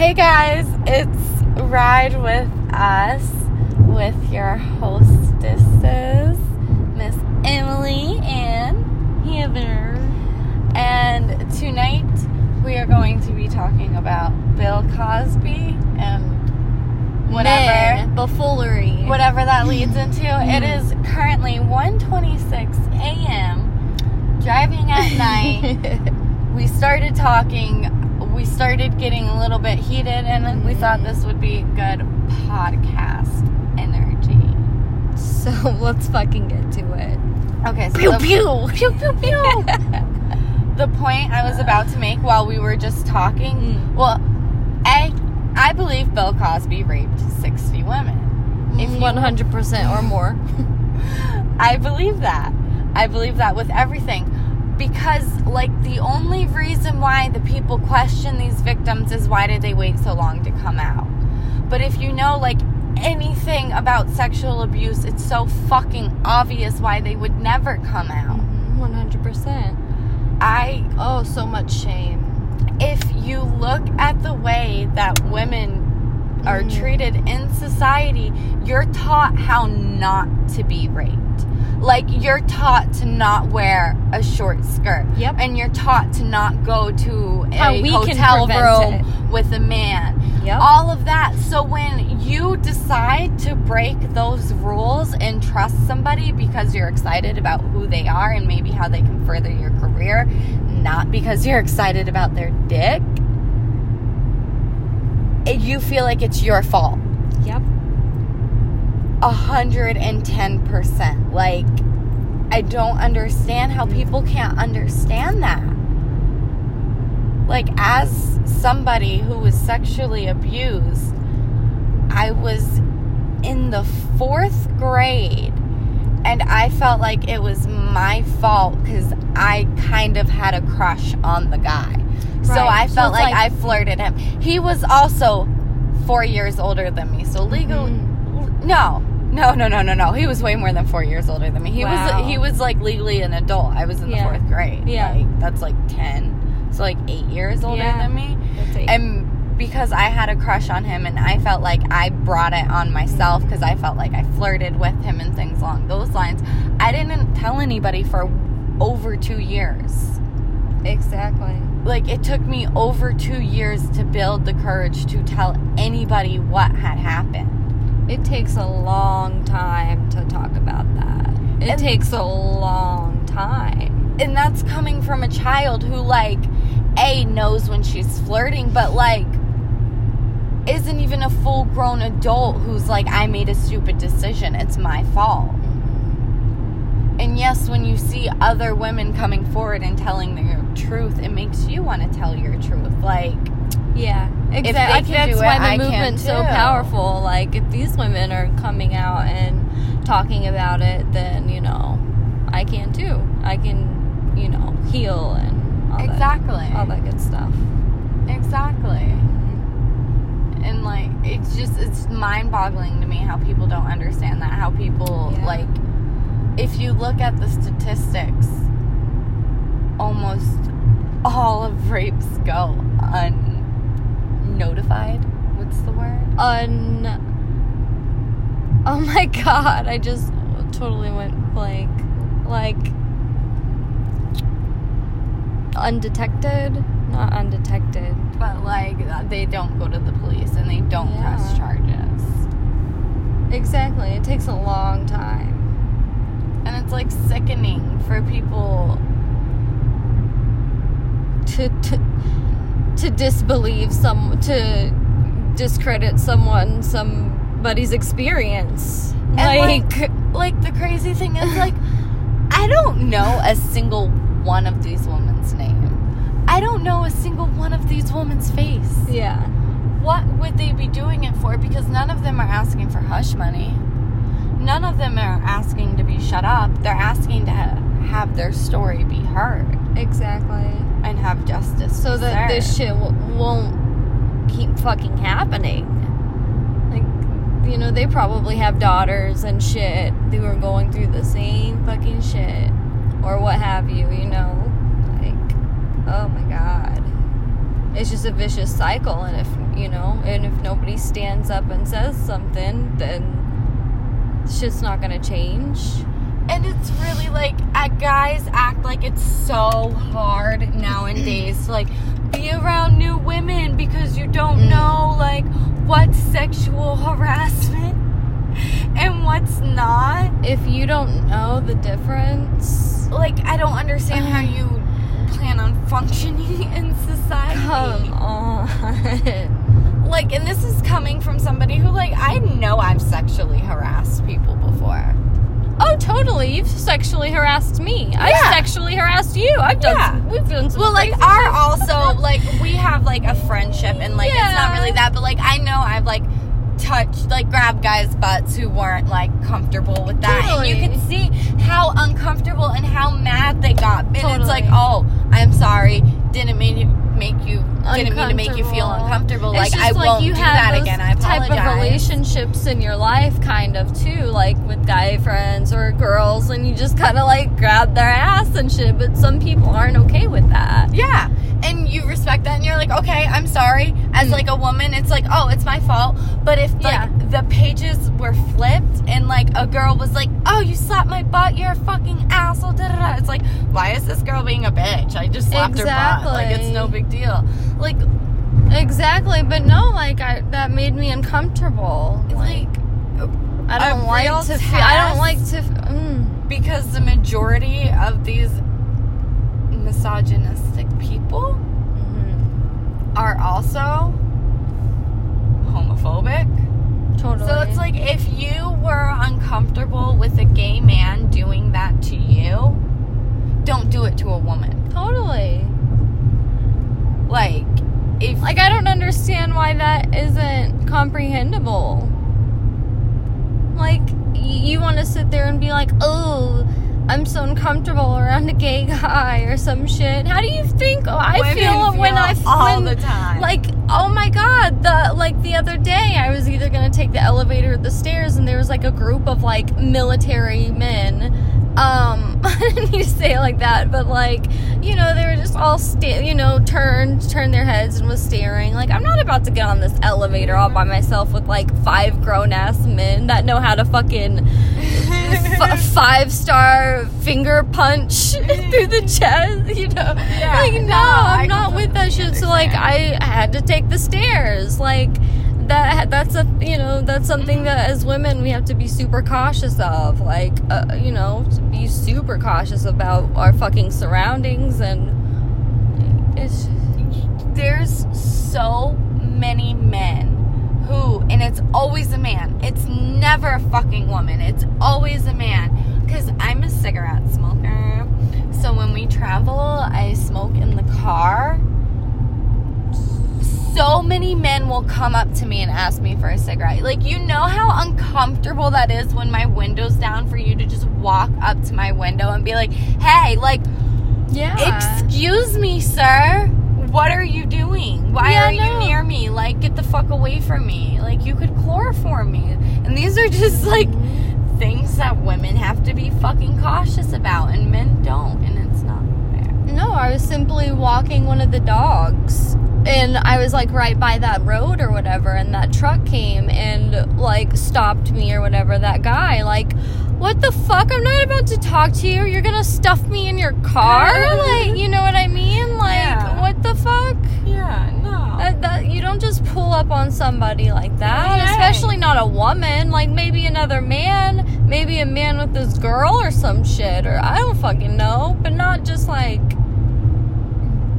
Hey guys, it's Ride with Us with your hostesses, Miss Emily and Heather. And tonight we are going to be talking about Bill Cosby and whatever Men, buffoonery. whatever that leads into. It is currently 1:26 a.m. driving at night. we started talking we started getting a little bit heated and then we thought this would be good podcast energy so let's fucking get to it. okay so Pew the, pew. pew pew pew the point i was about to make while we were just talking Mm. well i i believe bill cosby raped 60 women if 100% or more. I believe that. I believe that with everything. Because, like, the only reason why the people question these victims is why did they wait so long to come out? But if you know, like, anything about sexual abuse, it's so fucking obvious why they would never come out. 100%. I, Oh, so much shame. if you look at the way that women are Mm. treated in society, you're taught how not to be raped. Like you're taught to not wear a short skirt. Yep. And you're taught to not go to How a hotel room with a man. Yep. All of that. So when you decide to break those rules and trust somebody because you're excited about who they are and maybe how they can further your career, not because you're excited about their dick, it- you feel like it's your fault. Yep. A hundred and ten percent. Like, I don't understand how mm. people can't understand that. Like, as somebody who was sexually abused, I was in the fourth grade and I felt like it was my fault because I kind of had a crush on the guy. So I So felt like, like- I flirted him. He was also four years older than me. So legal. Mm-hmm. No. No, no, no, no, no. He was way more than four years older than me. He Wow. was he was like legally an adult. I was in the Yeah. fourth grade. Yeah. Like that's like ten. So like eight years older Yeah. than me. That's eight. And because I had a crush on him and I felt like I brought it on myself because I felt like I flirted with him and things along those lines. I didn't tell anybody for over two years. exactly. Like it took me over two years to build the courage to tell anybody what had happened. It takes a long time to talk about that. It And- takes a long time. And that's coming from a child who like A knows when she's flirting, but like isn't even a full grown adult who's like, I made a stupid decision. It's my fault. And yes, when you see other women coming forward and telling their truth, it makes you want to tell your truth. Like, Yeah, exactly. I think can that's do it, why the I movement's so powerful. Like, if these women are coming out and talking about it, then you know, I can too. I can, you know, heal and all exactly. that, all that good stuff. Exactly. And like, it's just, it's mind boggling to me how people don't understand that. How people, Yeah. like, if you look at the statistics, almost all of rapes go unnotified. What's the word? Un. Oh my god! I just totally went blank. Like undetected, not undetected. But like, uh, they don't go to the police and they don't press charges. Exactly. It takes a long time. And it's like sickening for people to to to disbelieve some to discredit someone somebody's experience And, like, like the crazy thing is like I don't know a single one of these women's name. I don't know a single one of these women's face. yeah What would they be doing it for? Because none of them are asking for hush money. None of them are asking to be shut up. They're asking to ha- have their story be heard. Exactly. And have justice. so that this shit w- won't keep fucking happening. Like you know they probably have daughters and shit who are going through the same fucking shit. Or what have you you know? Like oh my god. It's just a vicious cycle and if you know and if nobody stands up and says something then shit's not gonna change And it's really like guys act like it's so hard nowadays to like be around new women because you don't Mm. know like what's sexual harassment and what's not. if you don't know the difference Like I don't understand how you plan on functioning in society. come on Like and this is coming from somebody who like I know I've sexually harassed people before. oh totally you've sexually harassed me Yeah. i've sexually harassed you i've done Yeah. some, we've done some Well, like our also like we have like a friendship and like it's not really that, but like I know I've like touched like grabbed guys' butts who weren't like comfortable with that, and you Totally. could see how uncomfortable and how mad they got. And it's like, oh, I'm sorry, didn't mean to make you didn't mean to make you feel uncomfortable. It's Like I won't you do have that again. I apologize. type of relationships in your life, kind of too, like with guy friends or girls, and you just kind of like grab their ass and shit. But some people aren't okay with that. Yeah. And you respect that and you're like, okay, I'm sorry. As Mm. like a woman, it's like, oh, it's my fault. But if like Yeah. the pages were flipped and like a girl was like, oh, you slapped my butt, you're a fucking asshole, da da da. It's like, why is this girl being a bitch? I just slapped her butt. Like it's no big deal. Like Exactly, but no, like I that made me uncomfortable. like I don't like to. Feel, I don't like to. Mm, because the majority of these misogynistic people mhm. are also homophobic. Totally. So it's like if you were uncomfortable with a gay man doing that to you, don't do it to a woman. totally. Like if Like I don't understand why that isn't comprehensible. Like y- you want to sit there and be like, "Oh, I'm so uncomfortable around a gay guy or some shit." How do you think oh, I Women feel, when feel I f- all when, the time. Like, oh my god, the like the other day I was either going to take the elevator or the stairs and there was like a group of like military men um I didn't need to say it like that, but like, you know, they were just all sta- you know, turned turned their heads and was staring. Like, I'm not about to get on this elevator all by myself with like five grown ass men that know how to fucking f- five star finger punch through the chest, you know. Yeah, like, no, no, I'm not with that shit. So like I had to take the stairs. Like that that's a you know that's something that as women we have to be super cautious of like uh, you know to be super cautious about our fucking surroundings and it's there's so many men who and it's always a man. It's never a fucking woman. It's always a man cuz I'm a cigarette smoker. So when we travel, I smoke in the car. So many men will come up to me and ask me for a cigarette. Like, you know how uncomfortable that is when my window's down for you to just walk up to my window and be like, hey, like, yeah Excuse me, sir. What are you doing? Why Yeah, are you no. near me? Like, get the fuck away from me. Like, you could chloroform me. And these are just like things that women have to be fucking cautious about, and men don't, and it's not fair. No, I was simply walking one of the dogs. And I was like right by that road or whatever, and that truck came and like stopped me or whatever. That guy, like, what the fuck? I'm not about to talk to you. You're gonna stuff me in your car? like, you know what I mean? Like, Yeah. what the fuck? Yeah, no. That, that, you don't just pull up on somebody like that, especially not a woman. Like maybe another man, maybe a man with this girl or some shit, or I don't fucking know. But not just like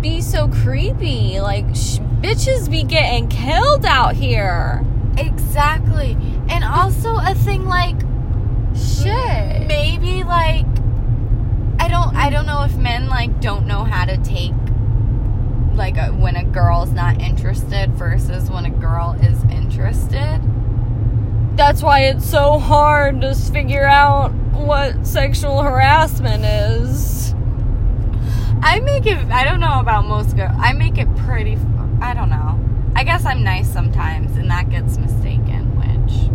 be so creepy. Like sh- bitches be getting killed out here. exactly. And also a thing like Shit. maybe like I don't I don't know if men like don't know how to take like a, when a girl's not interested versus when a girl is interested. That's why it's so hard to figure out what sexual harassment is. I make it I don't know about most girls. I make it pretty I don't know. I guess I'm nice sometimes and that gets mistaken, which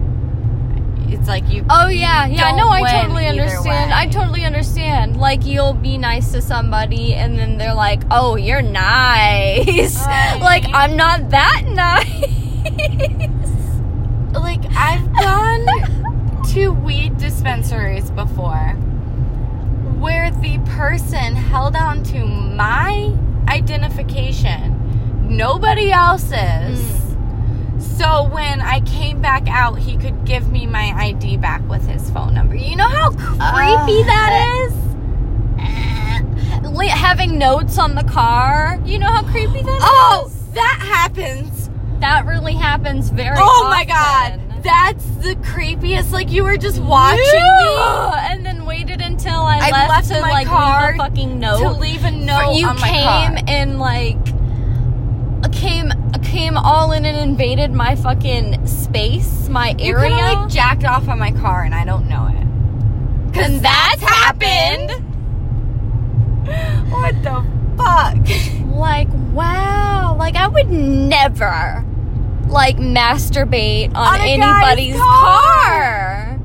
it's like you. Oh yeah, yeah. No, I totally understand. way. I totally understand. Like you'll be nice to somebody, and then they're like, "Oh, you're nice." Right. like I'm not that nice. like I've gone to weed dispensaries before the person held on to my identification, nobody else's. Hmm. So when I came back out, he could give me my ID back with his phone number. You know how creepy Ugh. that eh. is? Eh. Having notes on the car. You know how creepy that oh, is. Oh, that happens. that really happens very. Oh my god. That's the creepiest. Like you were just watching Yeah. and then until I, I left, left to my like car leave a fucking note. to leave a For- note you on my came car. and like came came all in and invaded my fucking space, my You area. could like jacked off on my car and I don't know it. Cause And that's that's happened. what the fuck? like wow, like I would never like masturbate on, On anybody's car. car.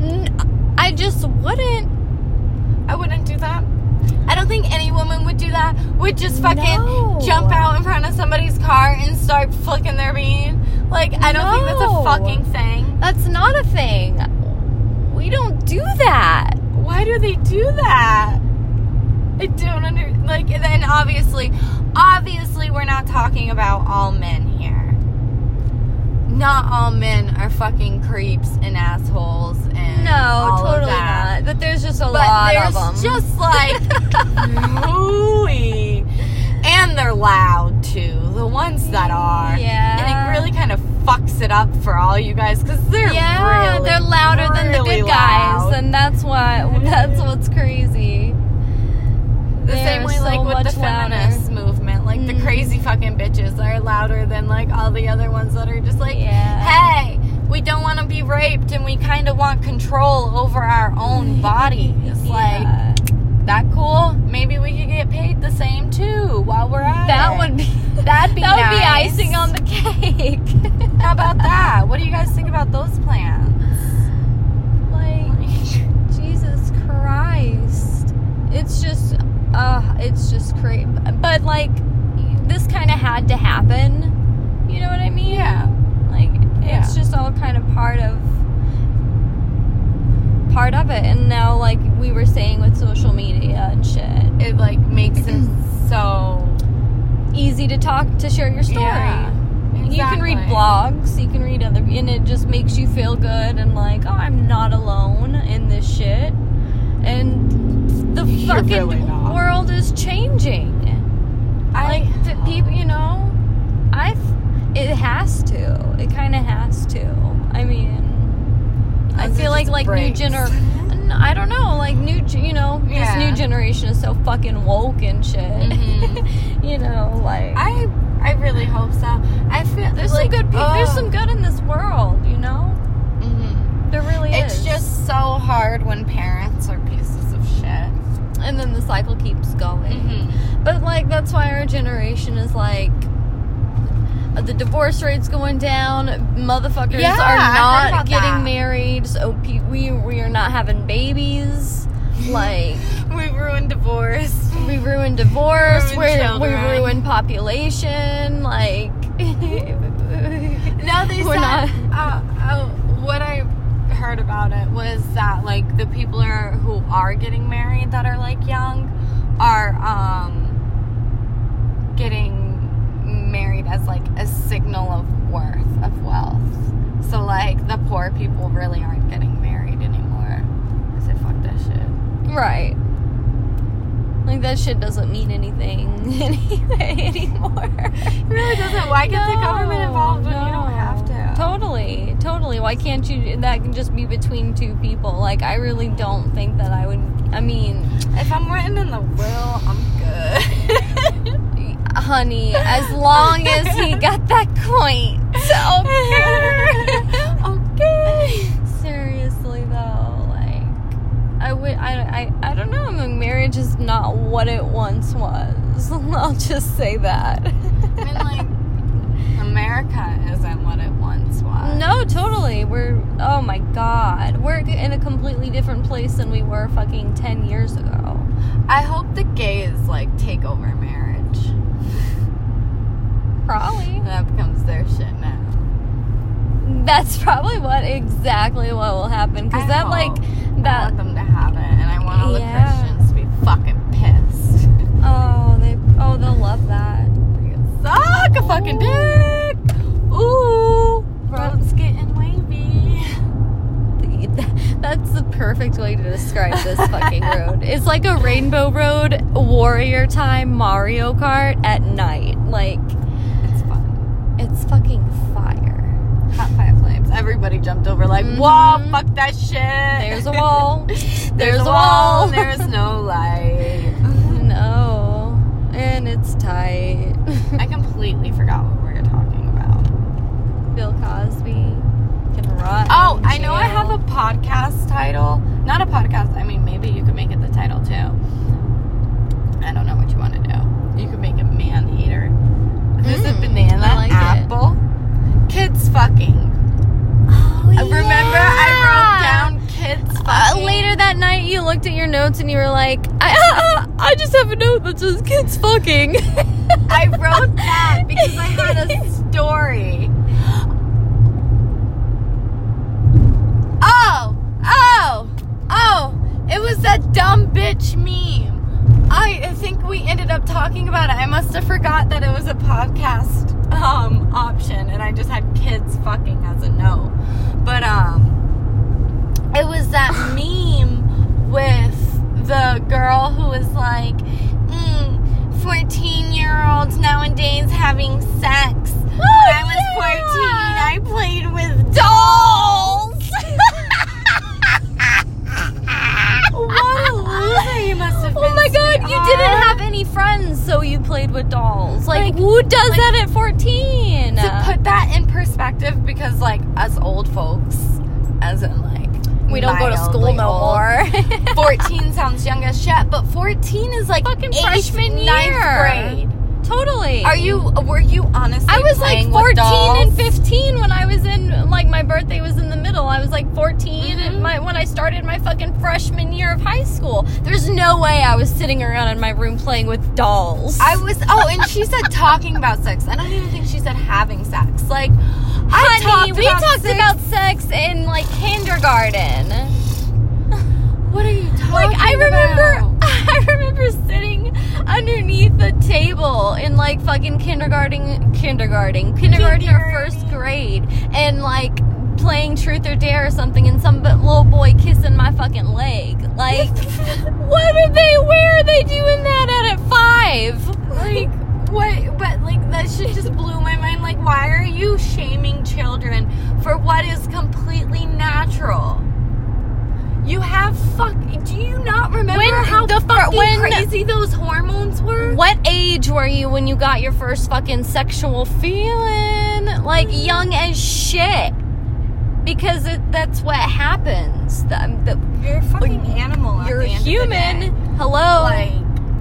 N- I just wouldn't. I wouldn't do that. I don't think any woman would do that. Would just fucking No. jump out in front of somebody's car and start flicking their bean. Like I don't think that's a fucking thing. That's not a thing. We don't do that. Why do they do that? I don't under like. Then obviously, obviously, we're not talking about all men here. Not all men are fucking creeps and assholes and No, all of totally that. not. But there's just a But lot of them. just like hooey, and they're loud too. The ones that are, Yeah. and it really kind of fucks it up for all you guys because they're yeah, really, they're louder than the really good guys, and that's why that's what's crazy. The They're same way, so like with the louder. Feminist movement, like the crazy fucking bitches are louder than like all the other ones that are just like, Yeah. hey, we don't want to be raped and we kind of want control over our own bodies. Like that cool? Maybe we could get paid the same too while we're at that it. would be That'd be that would be icing on the cake. How about that? What do you guys think about those plans? like Jesus Christ. It's just uh it's just crazy. But like this kind of had to happen. You know what I mean? Yeah. Like Yeah. it's just all kind of part of part of it. And now like we were saying with social media and shit, It like makes it so easy to talk to share your story. Yeah, You can read blogs, you can read other, and it just makes you feel good and like, oh, I'm not alone in this shit. And the You're fucking really world is changing. I like the people, you know, I, it has to. It kind of has to. I mean, I feel like like new breaks. gener. I don't know, like new, you know, Yeah. this new generation is so fucking woke and shit. Mhm. you know, like I I really hope so. I feel there's like, some good people. There's some good in this world, you know. Mhm. There really It's is. just so hard when parents are pieces. And then the cycle keeps going. Mm-hmm. But like that's why our generation is like the divorce rate's going down. Motherfuckers Yeah, are not getting that. married. So pe- we we are not having babies. Like We ruined divorce. we ruined divorce. We ruined population. Like No, they We're said. not- Uh, uh, what I heard about it was that like the people are who are getting married that are like young are um getting married as like a signal of worth of wealth. So like the poor people really aren't getting married anymore. I say fuck that shit. right. Like that shit doesn't mean anything anyway anymore. It really doesn't. Why get the government involved when you don't have to? Totally, totally. Why can't you? That can just be between two people. Like I really don't think that I would. I mean, If I'm written in the will, I'm good. honey, as long as he got that coin. okay. okay. Seriously though, like I would. I. I. I don't know. I mean, marriage is not what it once was. I'll just say that. I mean, like, America isn't what it once was. No, totally. We're oh my god. We're in a completely different place than we were fucking 10 years ago. I hope the gays like take over marriage. Probably. That becomes their shit now. That's probably what exactly what will happen cuz that like I want them to have it, and I want all Yeah. the Christians to be fucking pissed. oh, they oh, they'll love that. Suck a fucking dick. Perfect way to describe this fucking road. It's like a rainbow road, warrior time Mario Kart at night. Like It's fun. it's fucking fire. Hot fire flames. Everybody jumped over like, whoa, Mhm. fuck that shit. There's a wall. There's, a wall. and There's no light. no. And it's tight. I completely forgot what we were talking about. Bill Cosby Oh, I know I have a podcast title. Not a podcast. I mean, maybe you could make it the title too. I don't know what you want to do. You could make it man eater. There's a Mm, banana I like it. apple. Kids fucking. Oh, Uh, Remember, I wrote down kids Uh, later that night, you looked at your notes and you were like, I, I just have a note that says kids fucking. I wrote that because I had a story. Oh, oh, oh! It was that dumb bitch meme. I, think we ended up talking about it. I must have forgot that it was a podcast um option, and I just had kids fucking as a note. But um, it was that meme with the girl who was like, mm, 14 year olds nowadays having sex. when I was 14, I played with dolls. what a loser you must have. Oh my god, you didn't have any friends, so you played with dolls. Like, Like- who does like- that at 14? to put that in perspective because like us old folks as in like we don't go to school no more. 14 sounds young as shit but 14 is like Fucking eighth, freshman ninth year. grade totally. are you were you honestly I was like 14 and 15 when I was in like my birthday was in the middle. I was like 14 Mhm. and my when I started my fucking freshman year of high school. There's no way I was sitting around in my room playing with dolls. I was oh and she said talking about sex I don't even think she said having sex like I Honey, talked we talked sex. about sex in like kindergarten. What are you talking about? Like I remember about? I remember sitting underneath the table in like fucking kindergarten kindergarten kindergarten or first grade and like playing truth or dare or something and some little boy kissing my fucking leg. Like what are they where are they doing that at at five? like what but like that shit just blew my mind like why are you shaming children for what is completely natural you have fuck do you not remember When how the fucking when- crazy those hormones were What age were you when you got your first fucking sexual feeling? Like young as shit. Because it, that's what happens. The, um, the, you're a fucking oh, animal at you're a the end of the human. Hello. like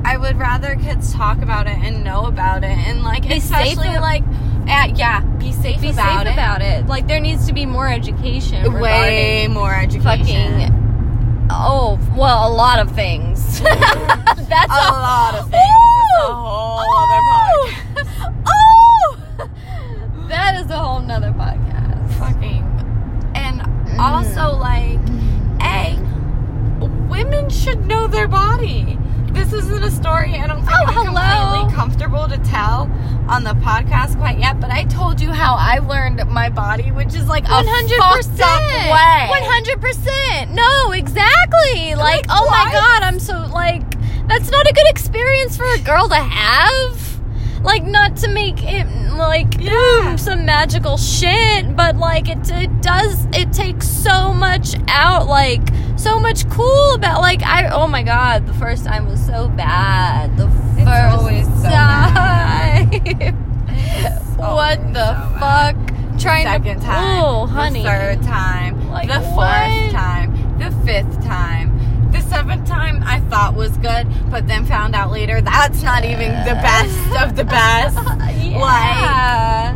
I would rather kids talk about it and know about it and like Be especially ab- like at, yeah be safe be about safe it about it. Like there needs to be more education way more education fucking. Oh well, a lot of things. That's a lot of things. It's a whole other podcast. Oh, that is a whole nother podcast. Fucking. And Mm. also, like, A, women should know their body. This isn't a story I don't think Oh, I'm hello. completely comfortable to tell on the podcast quite yet, but I told you how I learned my body, which is like a One hundred fucked up percent. way. One hundred percent. No, exactly. Like, oh my god, I'm so like. That's not a good experience for a girl to have. Like, not to make it like Yeah. boom some magical shit, but like it it does it takes so much out. Like so much cool about like I. Oh my god, the first time was so bad. The It's first so time. What the so fuck? bad. Trying Second to, time. Oh, honey. The third time. Like, the what? fourth time. The fifth time. Seventh time I thought was good, but then found out later that's not even the best of the best. yeah.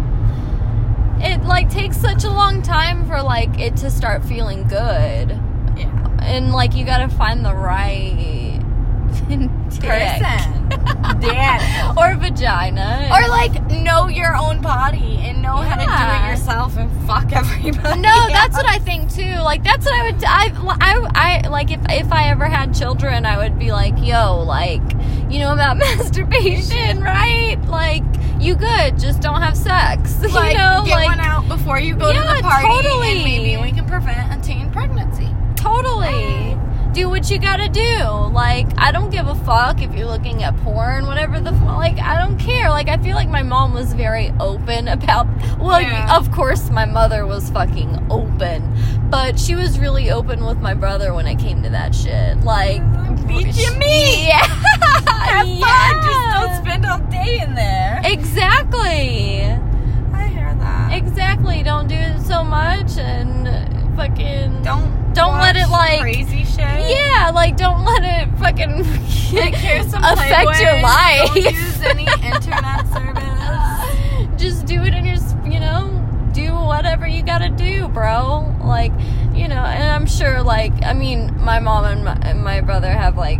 it like takes such a long time for like it to start feeling good. Yeah. And like you gotta find the right. Person. Dad. or vagina. Or like know your own body and know how to do it yourself and fuck everybody. No, that's what I think too. Like that's what I would. I, I, I like if if I ever had children, I would be like, yo, like you know about masturbation, right? Like you good, just don't have sex. like you know, get like one out before you go to the party, totally. and maybe we can prevent a teen pregnancy. Do what you gotta do. Like, I don't give a fuck if you're looking at porn, whatever the like. I don't care. Like, I feel like my mom was very open about. Well, Yeah. of course, my mother was fucking open, but she was really open with my brother when it came to that shit. Like, Beat your meat. Yeah. Have Yeah. fun. Just don't spend all day in there. Exactly. I hear that. Exactly. Don't do it so much and fucking don't Don't let it, like- crazy shit. Yeah, like don't let it fucking Like some affect your life. Don't use any internet service. Just do it in your, you know, do whatever you gotta do, bro. Like, you know, and I'm sure, like, I mean, my mom and my, and my brother have like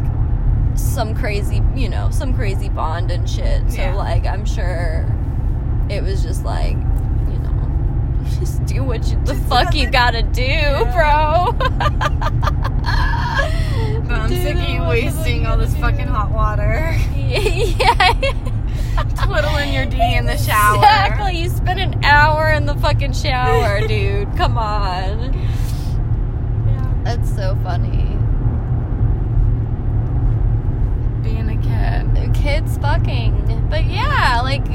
some crazy, you know, some crazy bond and shit. So, Yeah. like, I'm sure it was just like, just do what you, the fuck you gotta do, bro. But I'm sick of you wasting all this fucking hot water. yeah. Twiddling your D in the shower. Exactly. You spent an hour in the fucking shower, dude. Come on. Yeah. That's so funny. Being a kid. Kids fucking. But yeah, like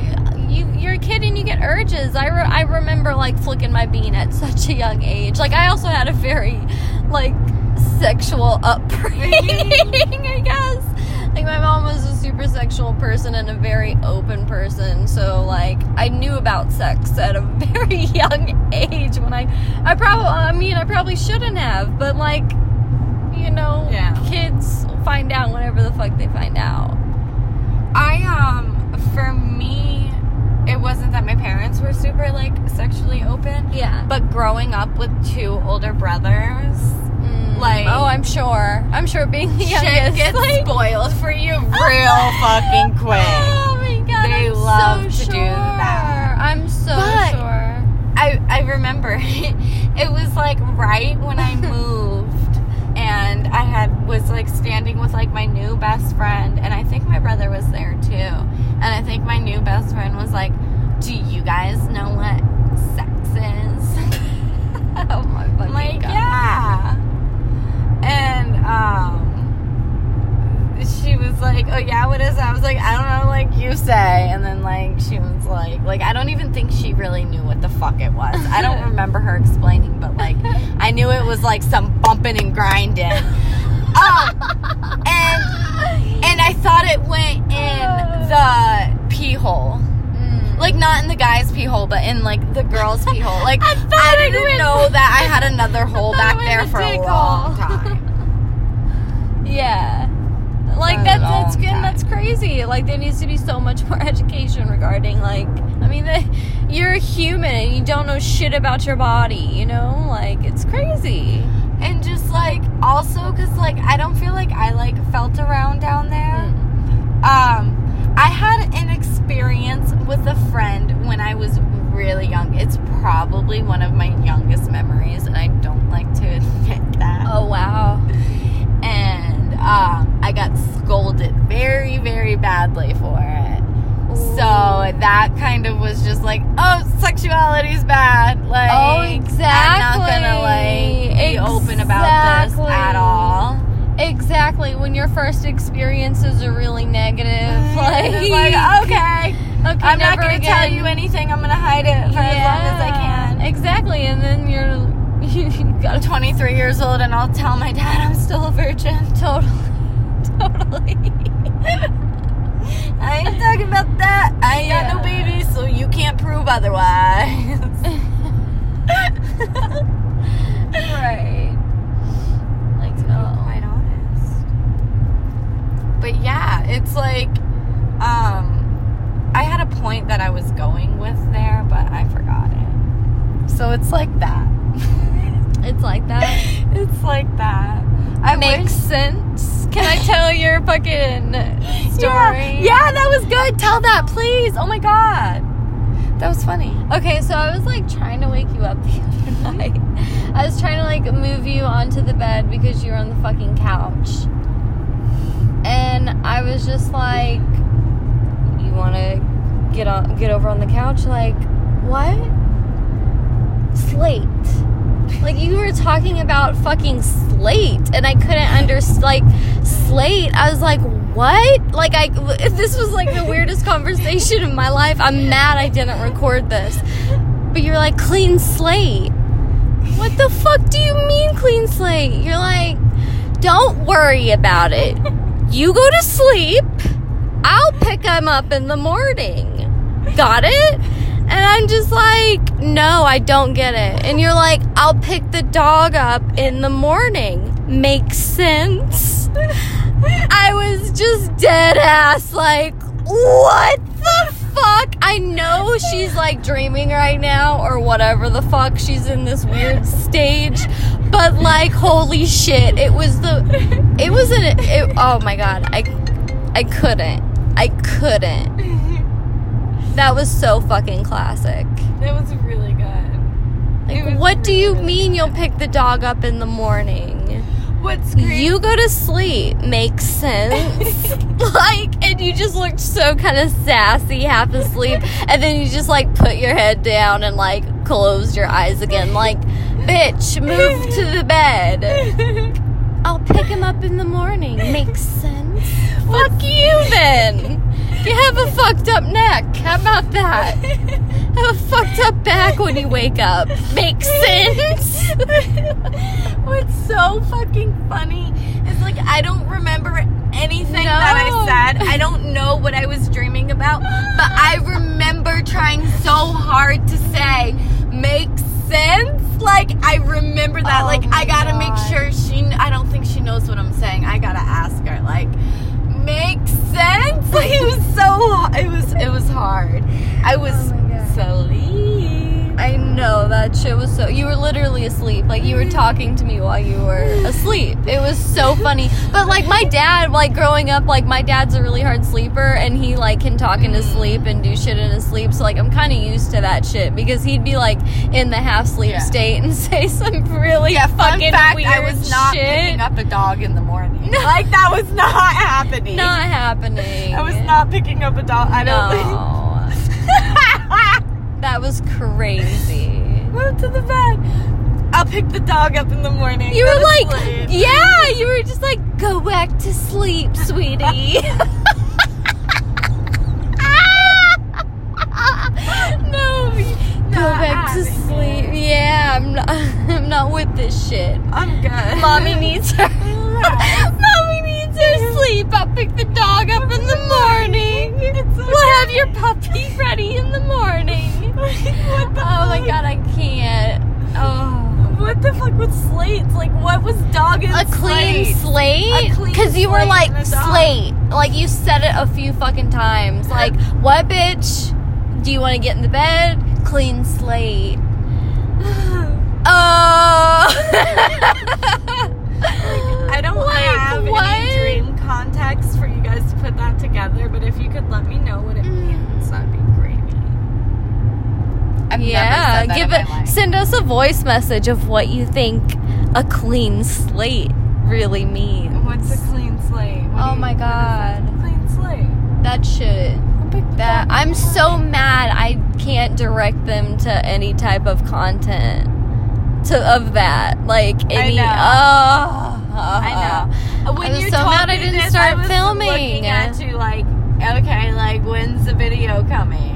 you you're a kid and you get urges. I re- I remember like flicking my bean at such a young age. Like I also had a very like sexual upbringing, I guess. Like my mom was a super sexual person and a very open person, so like I knew about sex at a very young age when I I probably I mean I probably shouldn't have, but like you know, Yeah. kids find out whenever the fuck they find out. I um for me it wasn't that my parents were super like sexually open. Yeah. But growing up with two older brothers, Mm, like- oh, I'm sure. I'm sure being the shit youngest. gets like, spoiled for you real fucking quick. Oh my god, They I'm love so to do sure. that. I'm so But- sure. I I remember it was like right when I moved and I had was like standing with like my new best friend and I think my brother was there too. And I think my new best friend was like, "Do you guys know what sex is?" Oh my fucking like, god. "Yeah." And um she was like, "Oh yeah, what is it?" I was like, "I don't know, like you say." And then like she was like, like I don't even think she really knew what the fuck it was. I don't remember her explaining, but like I knew it was like some bumping and grinding. Um, and and I thought it went in the pee hole. Mm. Like not in the guy's pee hole, but in like the girl's pee hole. Like I I, didn't went- know that I had another hole back there the for a long hole. time. Yeah. Like that's long good. time. That's crazy. Like there needs to be so much more education regarding like. I mean, the, you're a human and you don't know shit about your body. You know, like it's crazy. And just like also because like I don't feel like I like felt around down there. Um, I had an experience with a friend when I was really young. It's probably one of my youngest memories, and I don't like to admit that. Oh wow. Um, I got scolded very, very badly for it. So that kind of was just like, oh, sexuality's bad. Like, Oh, I'm exactly. not gonna like be open about this Exactly. at all. Exactly. When your first experiences are really negative, like, like, okay, okay, I'm not gonna tell you anything. I'm gonna hide it for as long as I can. Exactly, and then you're you I'm 23 years old, and I'll tell my dad I'm still a virgin. totally, totally. I ain't talking about that. I ain't got no Yeah. babies, so you can't prove otherwise. right. Like no. quite honest. But yeah, it's like um I had a point that I was going with there, but I forgot it. like that. It's like that. I Makes wish- sense. Can I tell your fucking story? Yeah. yeah, that was good. Tell that, please. Oh my god, that was funny. Okay, so I was like trying to wake you up the other night. I was trying to like move you onto the bed because you were on the fucking couch. And I was just like, you want to get on get over on the couch like what? Slate. Like you were talking about fucking slate and I couldn't understand like slate. I was like, "What?" Like I if this was like the weirdest conversation of my life. I'm mad I didn't record this. But you're like, "Clean slate." What the fuck do you mean clean slate? You're like, "Don't worry about it. You go to sleep. I'll pick him up in the morning." Got it? And I'm just like, no, I don't get it. And you're like, I'll pick the dog up in the morning. Makes sense. I was just dead ass like, what the fuck? I know she's like dreaming right now or whatever the fuck. She's in this weird stage. But like, holy shit. It was the, it was an, it, oh my god. I, I couldn't. I couldn't. That was so fucking classic. It was really good. Like, what do you really mean you'll pick the dog up in the morning? What's great? You go to sleep. Makes sense. like, and you just looked so kind of sassy, half asleep, and then you just like put your head down and like closed your eyes again. Like, bitch, move to the bed. I'll pick him up in the morning. Makes sense. Fuck you then. You have a fucked up neck. How about that? Have a fucked up back when you wake up. Makes sense. What's so fucking funny is like I don't remember anything that I said. I don't know what I was dreaming about, but I remember trying so hard to say makes sense. Like I remember that. Oh like I gotta God. make sure she. I don't think she knows what I'm saying. I gotta ask her. Like makes sense. Like it was. It was. Hard. I was Oh asleep. I know that shit was so. You were literally asleep. Like you were talking to me while you were asleep. It was so funny. But like my dad, like growing up, like my dad's a really hard sleeper, and he like can talk in his mm. sleep and do shit in his sleep. So like I'm kind of used to that shit because he'd be like in the half sleep Yeah. state and say some really Yeah, fun fucking fact, I was not shit. picking up a dog in the morning. Like that was not happening. Not happening. I was not picking up a dog. I don't No. that was crazy. Move to the bed. I'll pick the dog up in the morning. You were like, sleep. yeah, you were just like, go back to sleep, sweetie. no, go Not back to sleep. it. Yeah, I'm not. I'm not with this shit. I'm good. Mommy needs her. Mommy needs her sleep. I'll pick the dog up in the morning. We'll have your puppy ready in the morning. What the Oh my fuck? god, I can't. Oh. What the fuck with slates? Like, what was dog and a clean slate because you were like and a dog. slate like you said it a few fucking times like what bitch do you want to get in the bed clean slate oh I don't Like, have what? any dream context for you guys to put that together, but if you could let me know what it Mm. means, that'd be. I've yeah never said that give it send us a voice message of what you think a clean slate really means What's a clean slate? What Oh you- my God. a Clean slate. that shit that I'm so mad I can't direct them to any type of content to of that like any uh, I know. oh I know. When I was you so mad I didn't this, start I filming. Looking at you like, okay, like when's the video coming?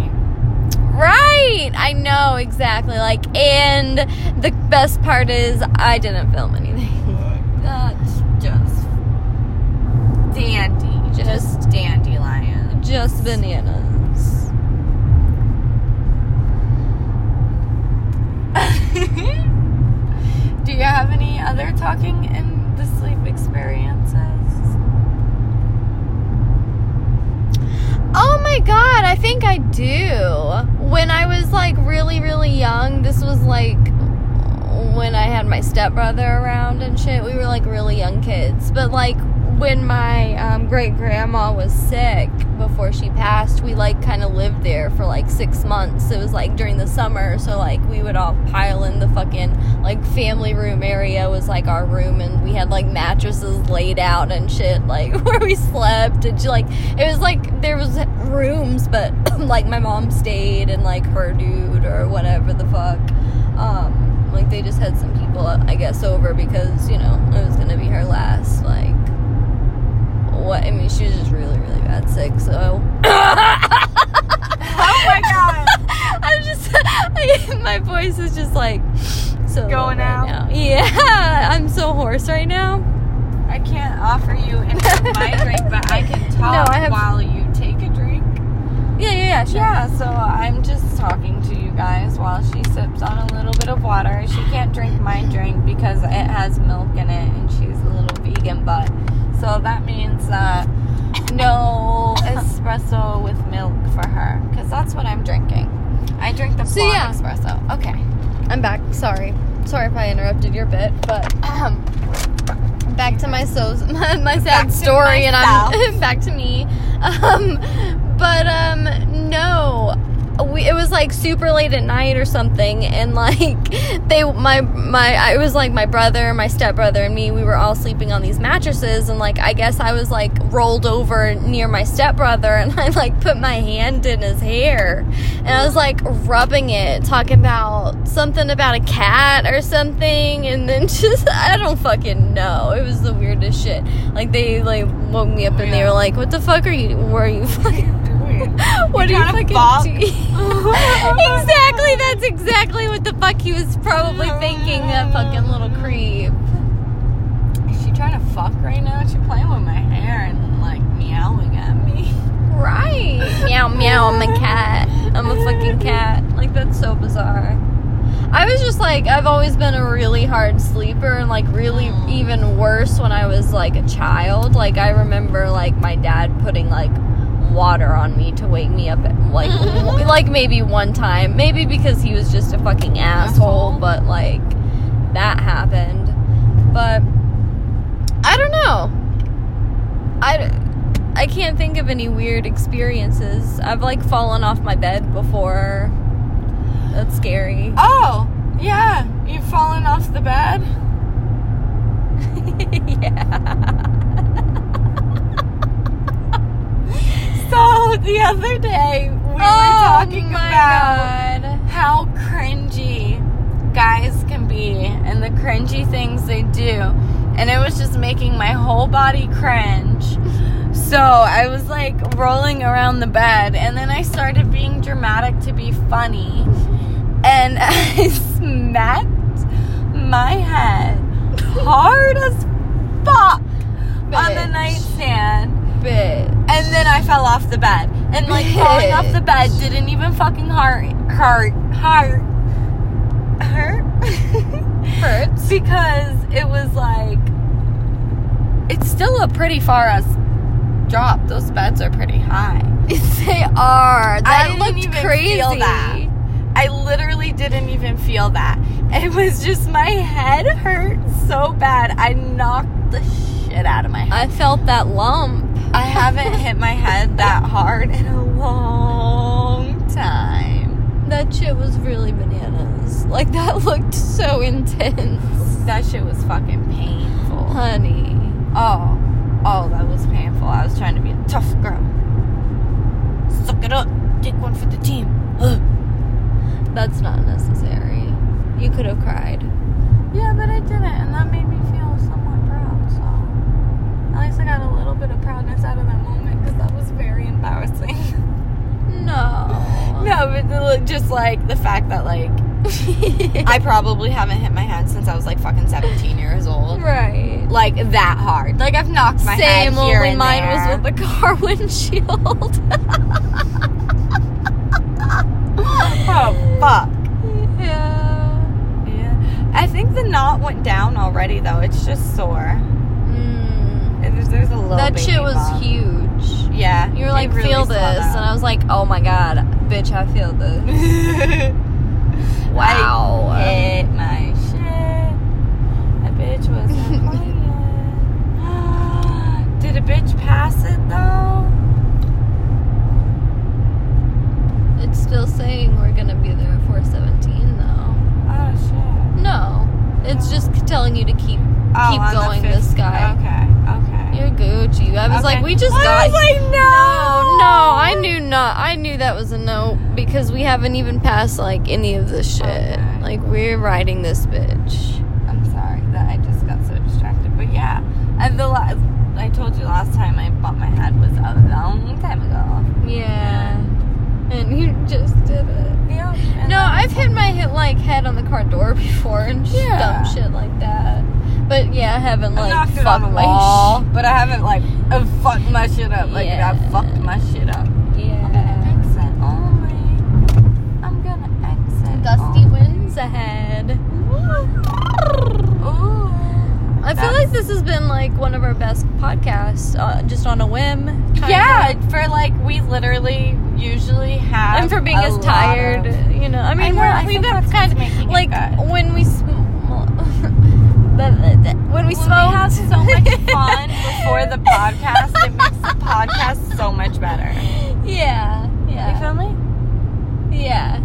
Right. I know exactly. Like and the best part is I didn't film anything. That's just dandy, just, Just- dandelion. just bananas. Do you have any other talking in the sleep experiences? Oh my god, I think I do. When I was like really, really young, this was like when I had my stepbrother around and shit. We were like really young kids. But like when my um, great grandma was sick before she passed, we like kind of lived there for like six months. It was like during the summer, so like we would all pile in the fucking like family room area was like our room, and we had like mattresses laid out and shit, like where we slept. And she, like it was like there was rooms, but like my mom stayed and like her dude or whatever the fuck. Um, like they just had some people, I guess, over because you know it was gonna be her last like what I mean, she was just really, really bad sick. So, oh my god, I'm just I, my voice is just like so Going right out? now. Yeah, I'm so hoarse right now. I can't offer you any of my drink, but I can talk I have- while you take a drink. Yeah, yeah, yeah. Sure. Yeah, so I'm just talking to you guys while she sips on a little bit of water. She can't drink my drink because it has milk in it and she's a little vegan butt. So that means no espresso with milk for her because that's what I'm drinking. I drink the So, yeah. espresso. Okay. I'm back. Sorry, sorry if I interrupted your bit, but um, back to my so my, my sad story, and I'm back to me. Um, but um, no, we it was like super late at night or something, and like they my my it was like my brother, my stepbrother, and me. We were all sleeping on these mattresses, and like I guess I was like rolled over near my stepbrother, and I like put my hand in his hair, and I was like rubbing it, talking about something about a cat or something, and then just I don't fucking know. It was the weirdest shit. Like they like woke me up and they were like, "What the fuck are you? Were you fucking?" What are you fucking fuck. exactly, that's exactly what the fuck he was probably thinking, that fucking little creep. Is she trying to fuck right now? She playing with my hair and like meowing at me. Right. Meow meow, I'm a cat. I'm a fucking cat. Like that's so bizarre. I was just like I've always been a really hard sleeper and like really mm. even worse when I was like a child. Like I remember like my dad putting like water on me to wake me up at, like w- like maybe one time. Maybe because he was just a fucking asshole, Asshole. but like that happened. But I don't know. I I can't think of any weird experiences. I've like fallen off my bed before. That's scary. Oh, yeah. You've fallen off the bed? yeah. So the other day we were oh talking Oh about God. how cringy guys can be and the cringy things they do. And it was just making my whole body cringe. So I was like rolling around the bed and then I started being dramatic to be funny. And I smacked my head hard as fuck on the Bitch. nightstand. Bitch. And then I fell off the bed. And like falling off the bed didn't even fucking hurt hurt hurt hurt Hurts. because it was like it's still a pretty far as drop. Those beds are pretty high. they are. That didn't looked even crazy. feel that. I literally didn't even feel that. It was just my head hurt so bad. I knocked the shit out of my head. I felt that lump. I haven't hit my head that hard in a long time. That shit was really bananas. Like that looked so intense. That shit was fucking painful. Honey. Oh, oh, that was painful. I was trying to be a tough girl. Suck it up. Take one for the team. Ugh. That's not necessary. You could have cried. Yeah, but I didn't, and that made me feel somewhat proud. So at least I got a little bit of proudness out of that moment because that was very embarrassing. No. no, but the- just like the fact that like I probably haven't hit my head since I was like fucking 17 years old. right. Like that hard. Like I've knocked my head Same, here only and mine there. was with the car windshield. oh fuck. yeah. Yeah. I think the knot went down already though. It's just sore. There's, a little. That shit was huge. Yeah. You were like, really feel this. And I was like, oh my god, bitch, I feel this. Wow. I hit my shit. That bitch lying. Did a bitch pass it though? It's still saying we're gonna be there at 417 though. Oh shit. No, it's just telling you to keep Oh, keep going this guy. Okay, okay. You're Gucci. I was like, we just I got. was like, no, no, I knew not. I knew that was a no because we haven't even passed like any of this shit. Okay. Like we're riding this bitch. I'm sorry that I just got so distracted, but yeah, and the last I told you last time I bumped my head was a long time ago. Yeah, and you just did it. Yeah. No, I I've hit my hit like head on the car door before and Yeah. dumb shit like that. But yeah, I haven't I like it fucked my wall, sh- but I haven't like uh, fucked my shit up. Like Yeah. I fucked my shit up. I'm gonna Yeah. exit only. I'm gonna exit. Gusty only. winds ahead. Ooh. I feel like this has been like one of our best podcasts, uh, just on a whim. Yeah, for like we literally usually have. and for being as tired, of- you know. I mean, know, we're, I we've been kind of like when we when we when we smoked. have so much fun before the podcast, it makes the podcast so much better. yeah, You yeah, feel me? yeah,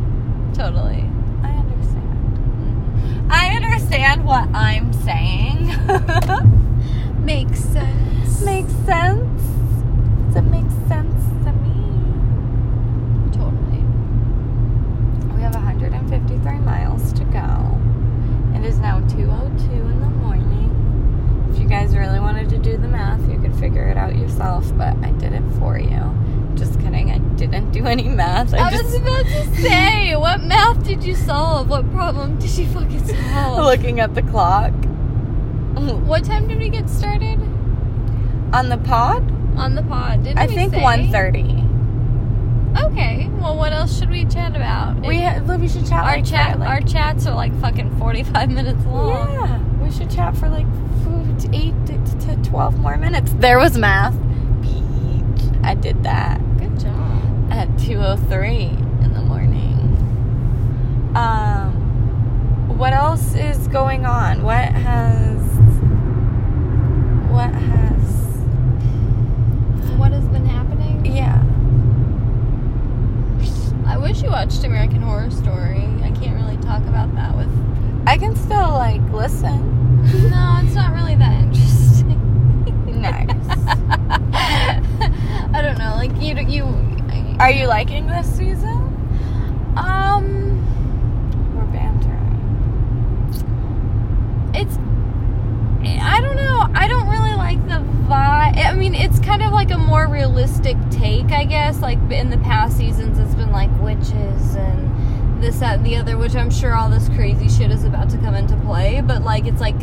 totally. I understand. Mm-hmm. I understand what I'm saying. Makes sense. makes sense. Does it make sense to me? totally. We have 153 miles to go. It is now 2:02 in the morning. If you guys really wanted to do the math, you could figure it out yourself, but I did it for you. Just kidding. I didn't do any math. I, I just was about to say, what math did you solve? What problem did you fucking solve? looking at the clock. What time did we get started On the pod? on the pod? Didn't I think say? 1:30. Okay. Well, what else should we chat about? We ha- we should chat our like chat for, like, our chats are like fucking forty five minutes long. Yeah, we should chat for like eight to, to twelve more minutes. There was math. Beach. I did that Good job. at two o three in the morning. Um, what else is going on? What has what has What has been happening? yeah? I wish you watched American Horror Story. I can't really talk about that with. I can still like listen. Are you liking this season? Um, We're bantering. it's. I don't know. I don't really like the vibe. I mean, it's kind of like a more realistic take, I guess. Like in the past seasons, it's been like witches and this, that, and the other, which I'm sure all this crazy shit is about to come into play. But like, it's like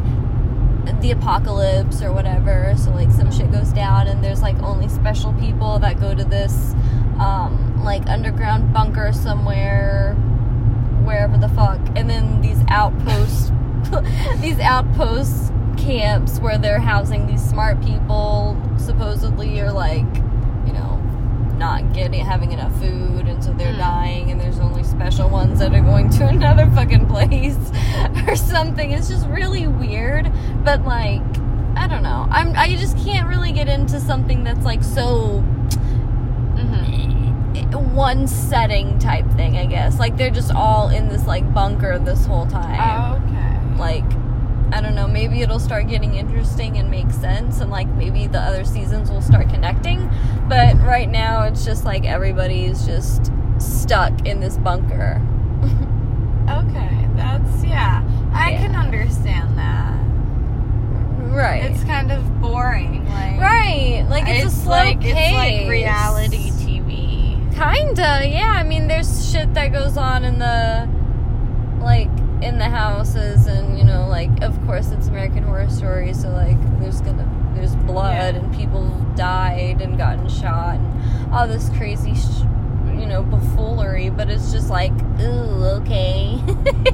the apocalypse or whatever. So like, some shit goes down, and there's like only special people that go to this, um, like underground bunker somewhere, wherever the fuck. And then these outposts, these outposts camps where they're housing these smart people supposedly are like you know not getting having enough food and so they're Mm. dying and there's only special ones that are going to another fucking place or something it's just really weird but like i don't know i'm i just can't really get into something that's like so. One setting type thing i guess like they're just all in this like bunker this whole time oh, okay. like I don't know, maybe it'll start getting interesting and make sense and like maybe the other seasons will start connecting. But right now it's just like everybody's just stuck in this bunker. Okay, that's yeah. I Yeah. can understand that. Right. It's kind of boring. Like right. Like it's, a slow like pace. it's like reality. Kinda, yeah. I mean, there's shit that goes on in the, like, in the houses, and you know, like, of course, it's American Horror Story, so like, there's gonna, there's blood, Yeah. and people died and gotten shot, and all this crazy, sh- you know, buffoonery. But it's just like, ooh, okay,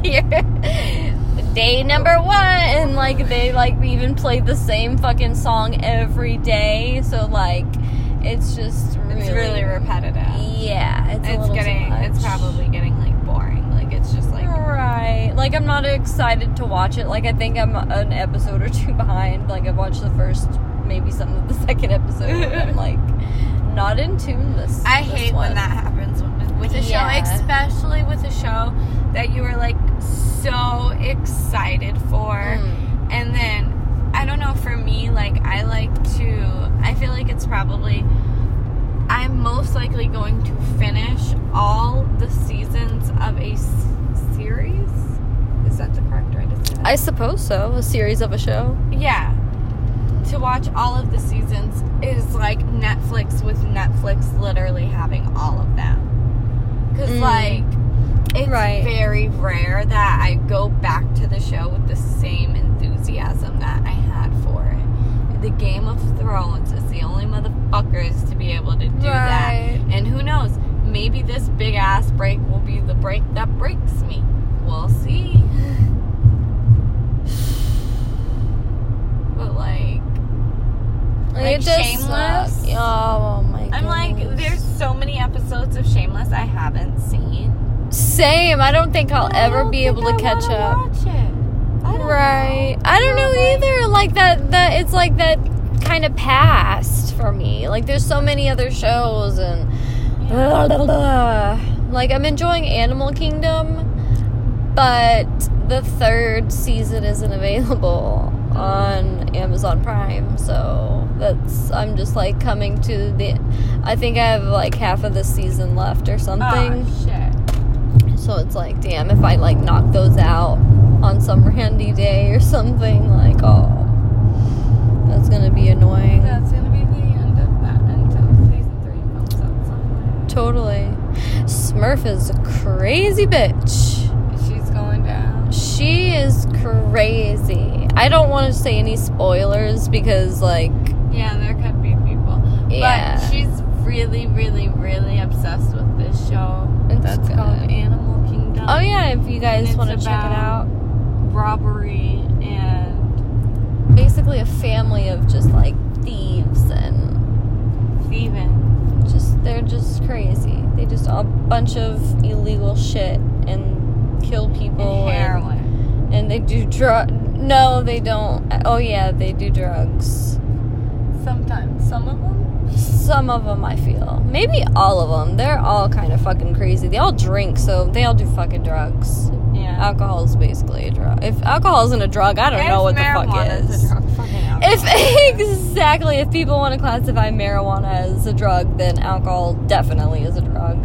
day number one, and like, they like even played the same fucking song every day, so like. It's just really, It's really repetitive. yeah, it's, It's getting. It's probably getting like boring. Like it's just like right. Like I'm not excited to watch it. Like I think I'm an episode or two behind. Like I've watched the first, maybe some of the second episode. and I'm like not in tune this. I this hate one. when that happens with, a show, Yeah. especially with a show that you were like so excited for. Mm. And then, I don't know, for me, like, I like to, I feel like it's probably, I'm most likely going to finish all the seasons of a s- series. Is that the correct way to say that? I suppose so. A series of a show. Yeah. To watch all of the seasons is like Netflix with Netflix literally having all of them. Because, Mm. like, it's Right. very rare that I go back to the show with the same enthusiasm that I had for it. The Game of Thrones is the only motherfuckers to be able to do that. And who knows? Maybe this big ass break will be the break that breaks me. We'll see. But like, Like Shameless. sucks. Oh my god. I'm like, there's so many episodes of Shameless I haven't seen. same. I don't think I'll ever be able to I catch up. Watch it. I don't Right. I don't know either. Like that that it's like that kind of past for me. Like there's so many other shows and like I'm enjoying Animal Kingdom, but the third season isn't available on Amazon Prime. So that's I'm just like coming to the I think I have like half of the season left or something. Oh shit. So it's like, damn, if I like knock those out on some randy day or something, like, oh, that's gonna be annoying. That's gonna be the end of that until season three comes out somewhere. Totally. Smurf is a crazy bitch. She's going down. She is crazy. I don't want to say any spoilers because, like, Yeah, there could be people. Yeah. But she's really, really, really obsessed with this show. It's That's good. called Animal Kingdom. oh yeah, if you guys want to check it out. Robbery and Basically, a family of just like thieves and thieving. just they're just crazy. They just a bunch of illegal shit and kill people And heroin. and they do drug. No, they don't. Oh yeah, they do drugs. Sometimes. Some of them? Some of them, I feel. Maybe all of them. They're all kind of fucking crazy. They all drink, so they all do fucking drugs. Yeah. Alcohol is basically a drug. If alcohol isn't a drug, I don't know what the fuck is. If exactly, if people want to classify marijuana as a drug, then alcohol definitely is a drug.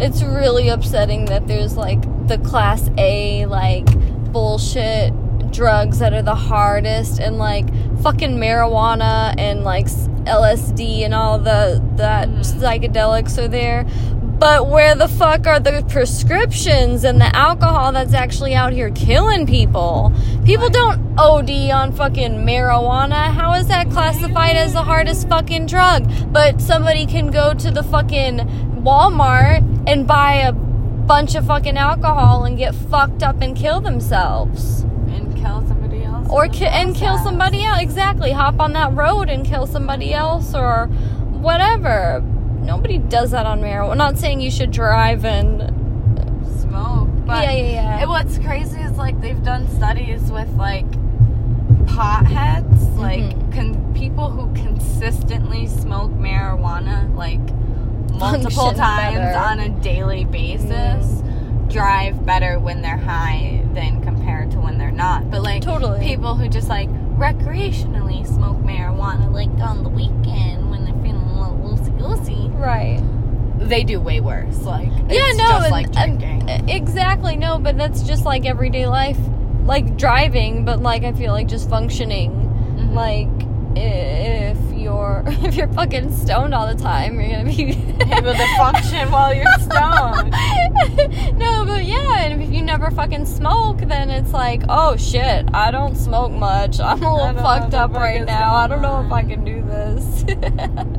It's really upsetting that there's like the class A like bullshit drugs that are the hardest and like fucking marijuana and like LSD and all the that Mm. psychedelics are there. But where the fuck are the prescriptions and the alcohol that's actually out here killing people? People don't OD on fucking marijuana. How is that classified as the hardest fucking drug? But somebody can go to the fucking Walmart and buy a bunch of fucking alcohol and get fucked up and kill themselves. and kill somebody else. Or ki- and kill somebody else. Exactly. Hop on that road and kill somebody else or whatever. Nobody does that on marijuana. I'm not saying you should drive and smoke. But yeah, yeah, yeah. And what's crazy is like they've done studies with like potheads, like Mhm. con- people who consistently smoke marijuana, like multiple Function times better. on a daily basis, drive better when they're high than compared to when they're not. But like Totally. people who just like recreationally smoke marijuana, like on the weekend when they're right. they do way worse. Like yeah, it's no, just and- like and- drinking. exactly. No, but that's just like everyday life, like driving. But like I feel like just functioning. Mhm. Like if you're if you're fucking stoned all the time, you're gonna be able to function while you're stoned. no, but yeah, and if you never fucking smoke, then it's like, oh shit, I don't smoke much. I'm a little fucked up right now. I don't know if. I can do this.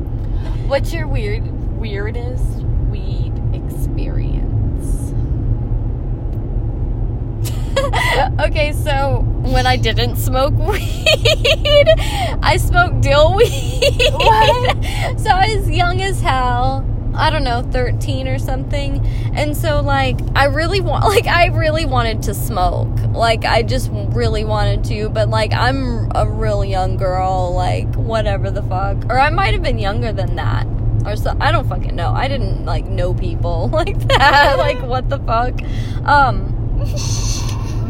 What's your weird weirdest weed experience? okay, so when I didn't smoke weed, I smoked dill weed. What? so I was young as hell. I don't know, 13 or something. And so like I really want like I really wanted to smoke. Like I just really wanted to, but like I'm a real young girl, like whatever the fuck. Or I might have been younger than that. Or so I don't fucking know. I didn't like know people like that. like what the fuck? Um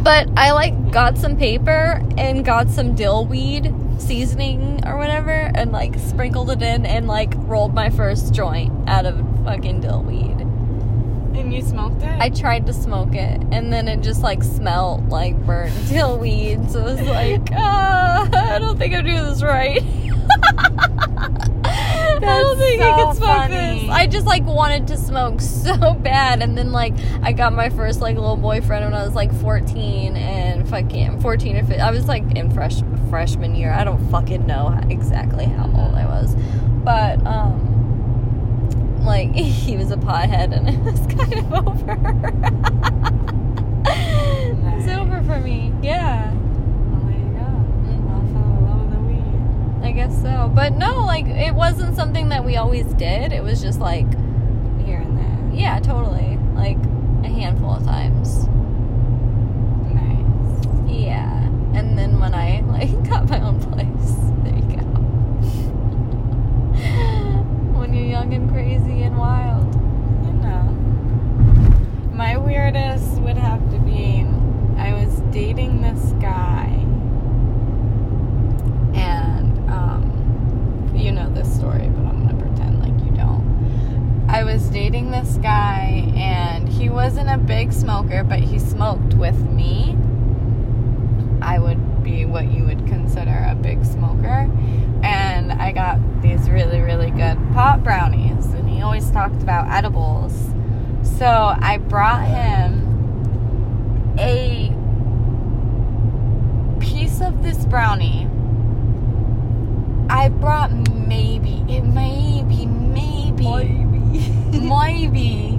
but I like got some paper and got some dill weed seasoning or whatever and like sprinkled it in and like rolled my first joint out of fucking dill weed. And you smoked it? I tried to smoke it and then it just like smelled like burnt dill weed. So it was like, ah, I don't think I'm doing this right. I don't think I so can smoke funny. this. I just like wanted to smoke so bad, and then like I got my first like little boyfriend when I was like 14, and fucking 14 or 15. I was like in fresh freshman year. I don't fucking know exactly how old I was, but um, like he was a pothead, and it was kind of over. It's over for me. Yeah. Well, there you go. Mhm. All fell in love with the weed. I guess so. But no, like it wasn't something that we always did. It was just like, Here and there. yeah, totally. Like a handful of times. Nice. Yeah. And then when I like got my own place, there you go. when you're young and crazy and wild. You know. My weirdest would have to be I was dating this guy. And, um, you know this story, but I'm to pretend like you don't. I was dating this guy, and he wasn't a big smoker, but he smoked with me. I would be what you would consider a big smoker. And I got these really, really good pot brownies. And he always talked about edibles. So I brought him a piece of this brownie. I brought maybe, it maybe, maybe, maybe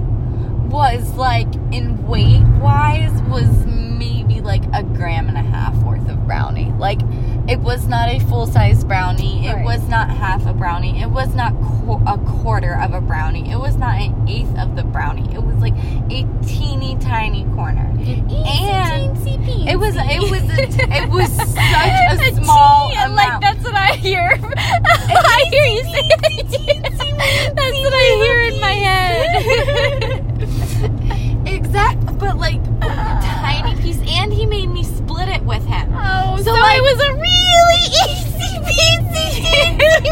was like in weight wise was maybe like a gram and a half worth of brownie. Like it was not a full size brownie. It Right. was not half a brownie. It was not qu- a quarter of a brownie. It was not an eighth of the brownie. It was like a teeny tiny corner. And it was it was a, it was such a small and amount. like that's what I hear. I hear you say That's what I hear in my head. exact, but like a tiny piece. And he made me split it with him.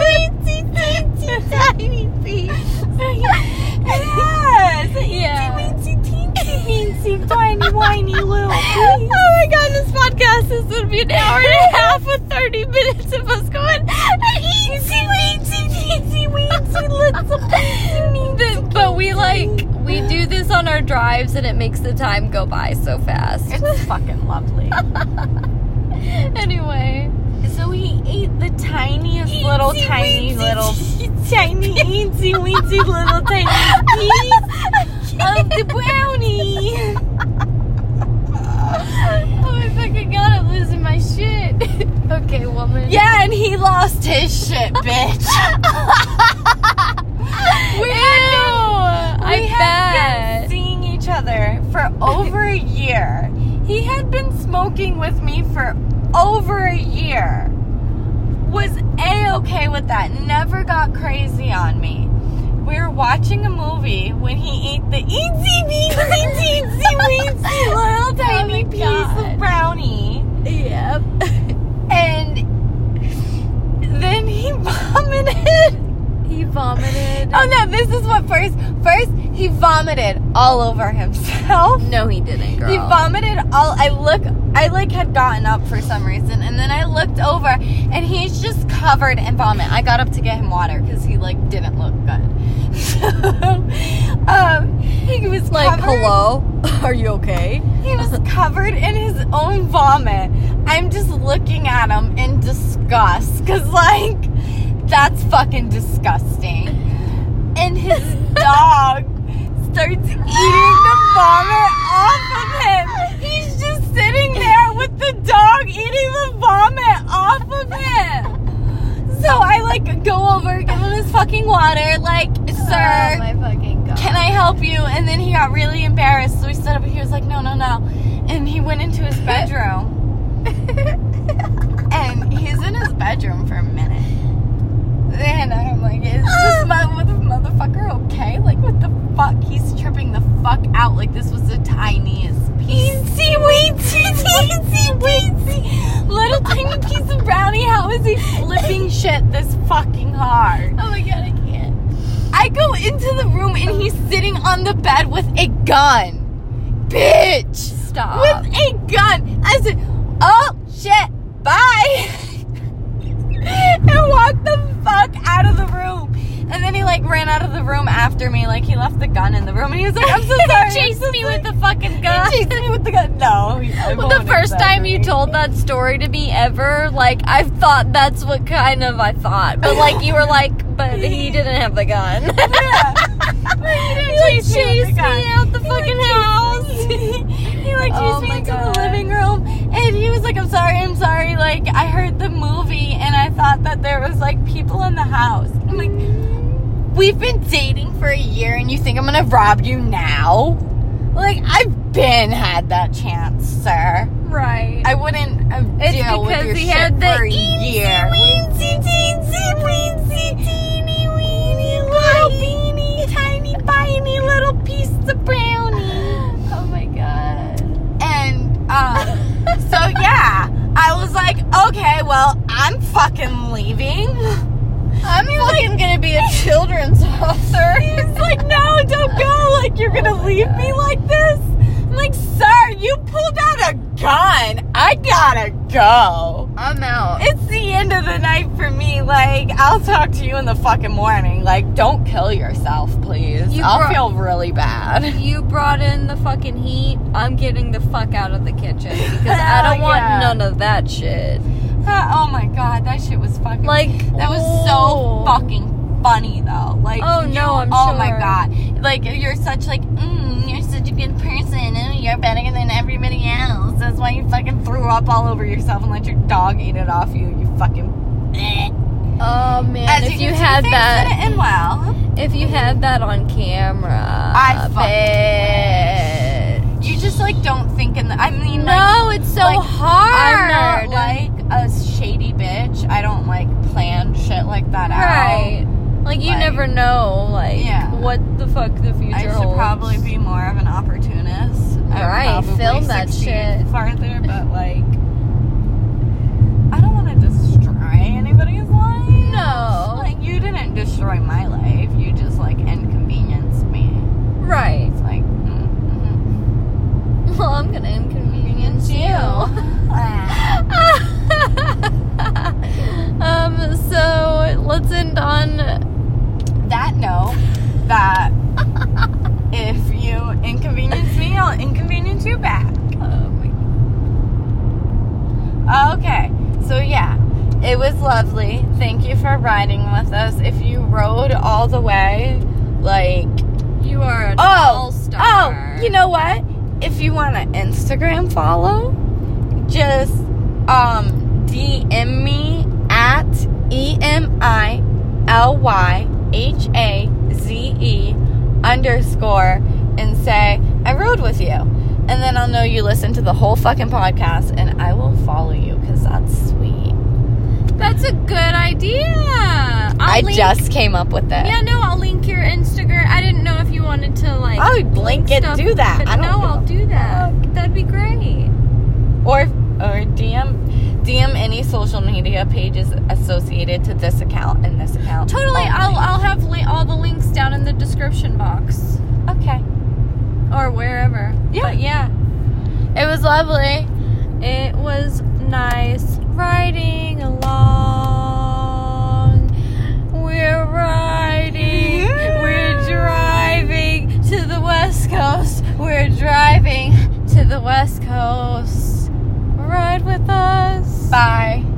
Teensy, teensy, tiny piece. yes. Yeah. Teensy, teensy, teensy, tiny, whiny little piece. Oh my god, this podcast is gonna be an hour and a half with 30 minutes of us going easy, weensy, teensy, weensy, little But- But we like, we do this on our drives and it makes the time go by so fast. It's fucking lovely. Anyway. So he ate the tiniest little tiny weensy little tiny eensy weensy little tiny piece of the brownie. Oh my fucking god, I'm losing my shit. okay, woman. Yeah, and he lost his shit, bitch. we had been, I we had bet. been seeing each other for over a year. He had been smoking with me for over a year. Was a okay with that. Never got crazy on me. We were watching a movie when he ate the eensy weensy teensy weensy little oh tiny my piece God. of brownie. Yep. And then he vomited. He vomited. Oh no, this is what first first he vomited all over himself. No, he didn't, girl. He vomited all I look I like had gotten up for some reason and then I looked over and he's just covered in vomit. I got up to get him water because he like didn't look good. So um he was like, covered- hello? Are you okay? He was covered in his own vomit. I'm just looking at him in disgust because, like, that's fucking disgusting. And his dog starts eating the vomit off of him. He's just sitting there with the dog eating the vomit off of him. So I like go over, give him his fucking water, like, sir, Oh, my help you. And then he got really embarrassed. So he stood up and he was like, no, no, no. And he went into his bedroom. and he's in his bedroom for a minute. And I'm like, is this mo- motherfucker okay? Like, what the fuck? He's tripping the fuck out. Like, this was the tiniest piece. Eensy weensy, teensy weensy. Little tiny piece of brownie. How is he flipping shit this fucking hard? Oh my god, I can't. I go into the room and he's sitting on the bed with a gun. Bitch! Stop. With a gun. I said, oh shit, bye. and walked the fuck out of the room. And then he like ran out of the room after me, like he left the gun in the room, and he was like, "I'm so sorry." I'm chased so me sorry." with the fucking gun. He chased me with the gun. No, Well, the first time you told that story to me ever, like I thought that's what kind of I thought, but like you were like, but he didn't have the gun. Yeah. he like chased me with chased the gun. me out the He, fucking like, house. he like chased Oh me into God. the living room, and he was like, "I'm sorry, I'm sorry." Like I heard the movie, and I thought that there was like people in the house. I'm like, we've been dating for a year, and you think I'm gonna rob you now? Like I've been had that chance, sir. Right. I wouldn't uh, It's deal with your he shit had the for a year. Weensy teensy weensy teeny weeny little beanie tiny, tiny little piece of. Oh my god. And um, so yeah, I was like, okay, well, I'm fucking leaving. I'm fucking gonna be a children's author. He's like, no, don't go. Like, you're gonna leave me like this. I'm like, sir, you pulled out a gun. I gotta go. I'm out. It's the end of the night for me. Like, I'll talk to you in the fucking morning. Like, don't kill yourself, please. You I'll brought- feel really bad. you brought in the fucking heat. I'm getting the fuck out of the kitchen because I don't want Yeah. none of that shit. oh my god, that shit was fucking. Like That was oh. so fucking funny though. Like Oh, you, no, I'm oh my god. Like you're such like mm, such a good person. Oh, you're better than everybody else. That's why you fucking threw up all over yourself and let your dog eat it off you. You fucking. Oh man, As if you see, had that, didn't end well. if you had that on camera, I bet. You just like don't think in the. I mean, like, No, it's so like, hard. I'm not like a shady bitch. I don't like plan shit like that out. Like you Like- never know, like Yeah. what the fuck the future I should holds. probably be more of an opportunist. All right. I would Right, film that shit. farther, but like, I don't want to destroy anybody's life. No. like you didn't destroy my life. You just like inconvenienced me. Right. It's like, mm, mm, Well, I'm gonna inconvenience you. um. So let's end on. That that if you inconvenience me, I'll inconvenience you back. Oh Okay, so yeah, it was lovely. Thank you for riding with us. If you rode all the way, like, You are an oh, all-star. oh, you know what? If you want an Instagram follow, just um DM me at E M I L Y H A Z E underscore and say I rode with you. And then I'll know you listened to the whole fucking podcast and I will follow you because that's sweet. That's a good idea. I'll i link- just came up with it. Yeah, no, I'll link your Instagram. I didn't know if you wanted to like. I would link it, do that. I don't no, give I'll do that. That'd be great. Or or DM DM any social media pages associated to this account and this account. Totally. only. I'll I'll have li- all the links down in the description box Okay. or wherever. Yeah. But yeah, It was lovely. it was nice riding along. We're riding. We're driving to the west coast. We're driving to the west coast. Ride with us. Bye.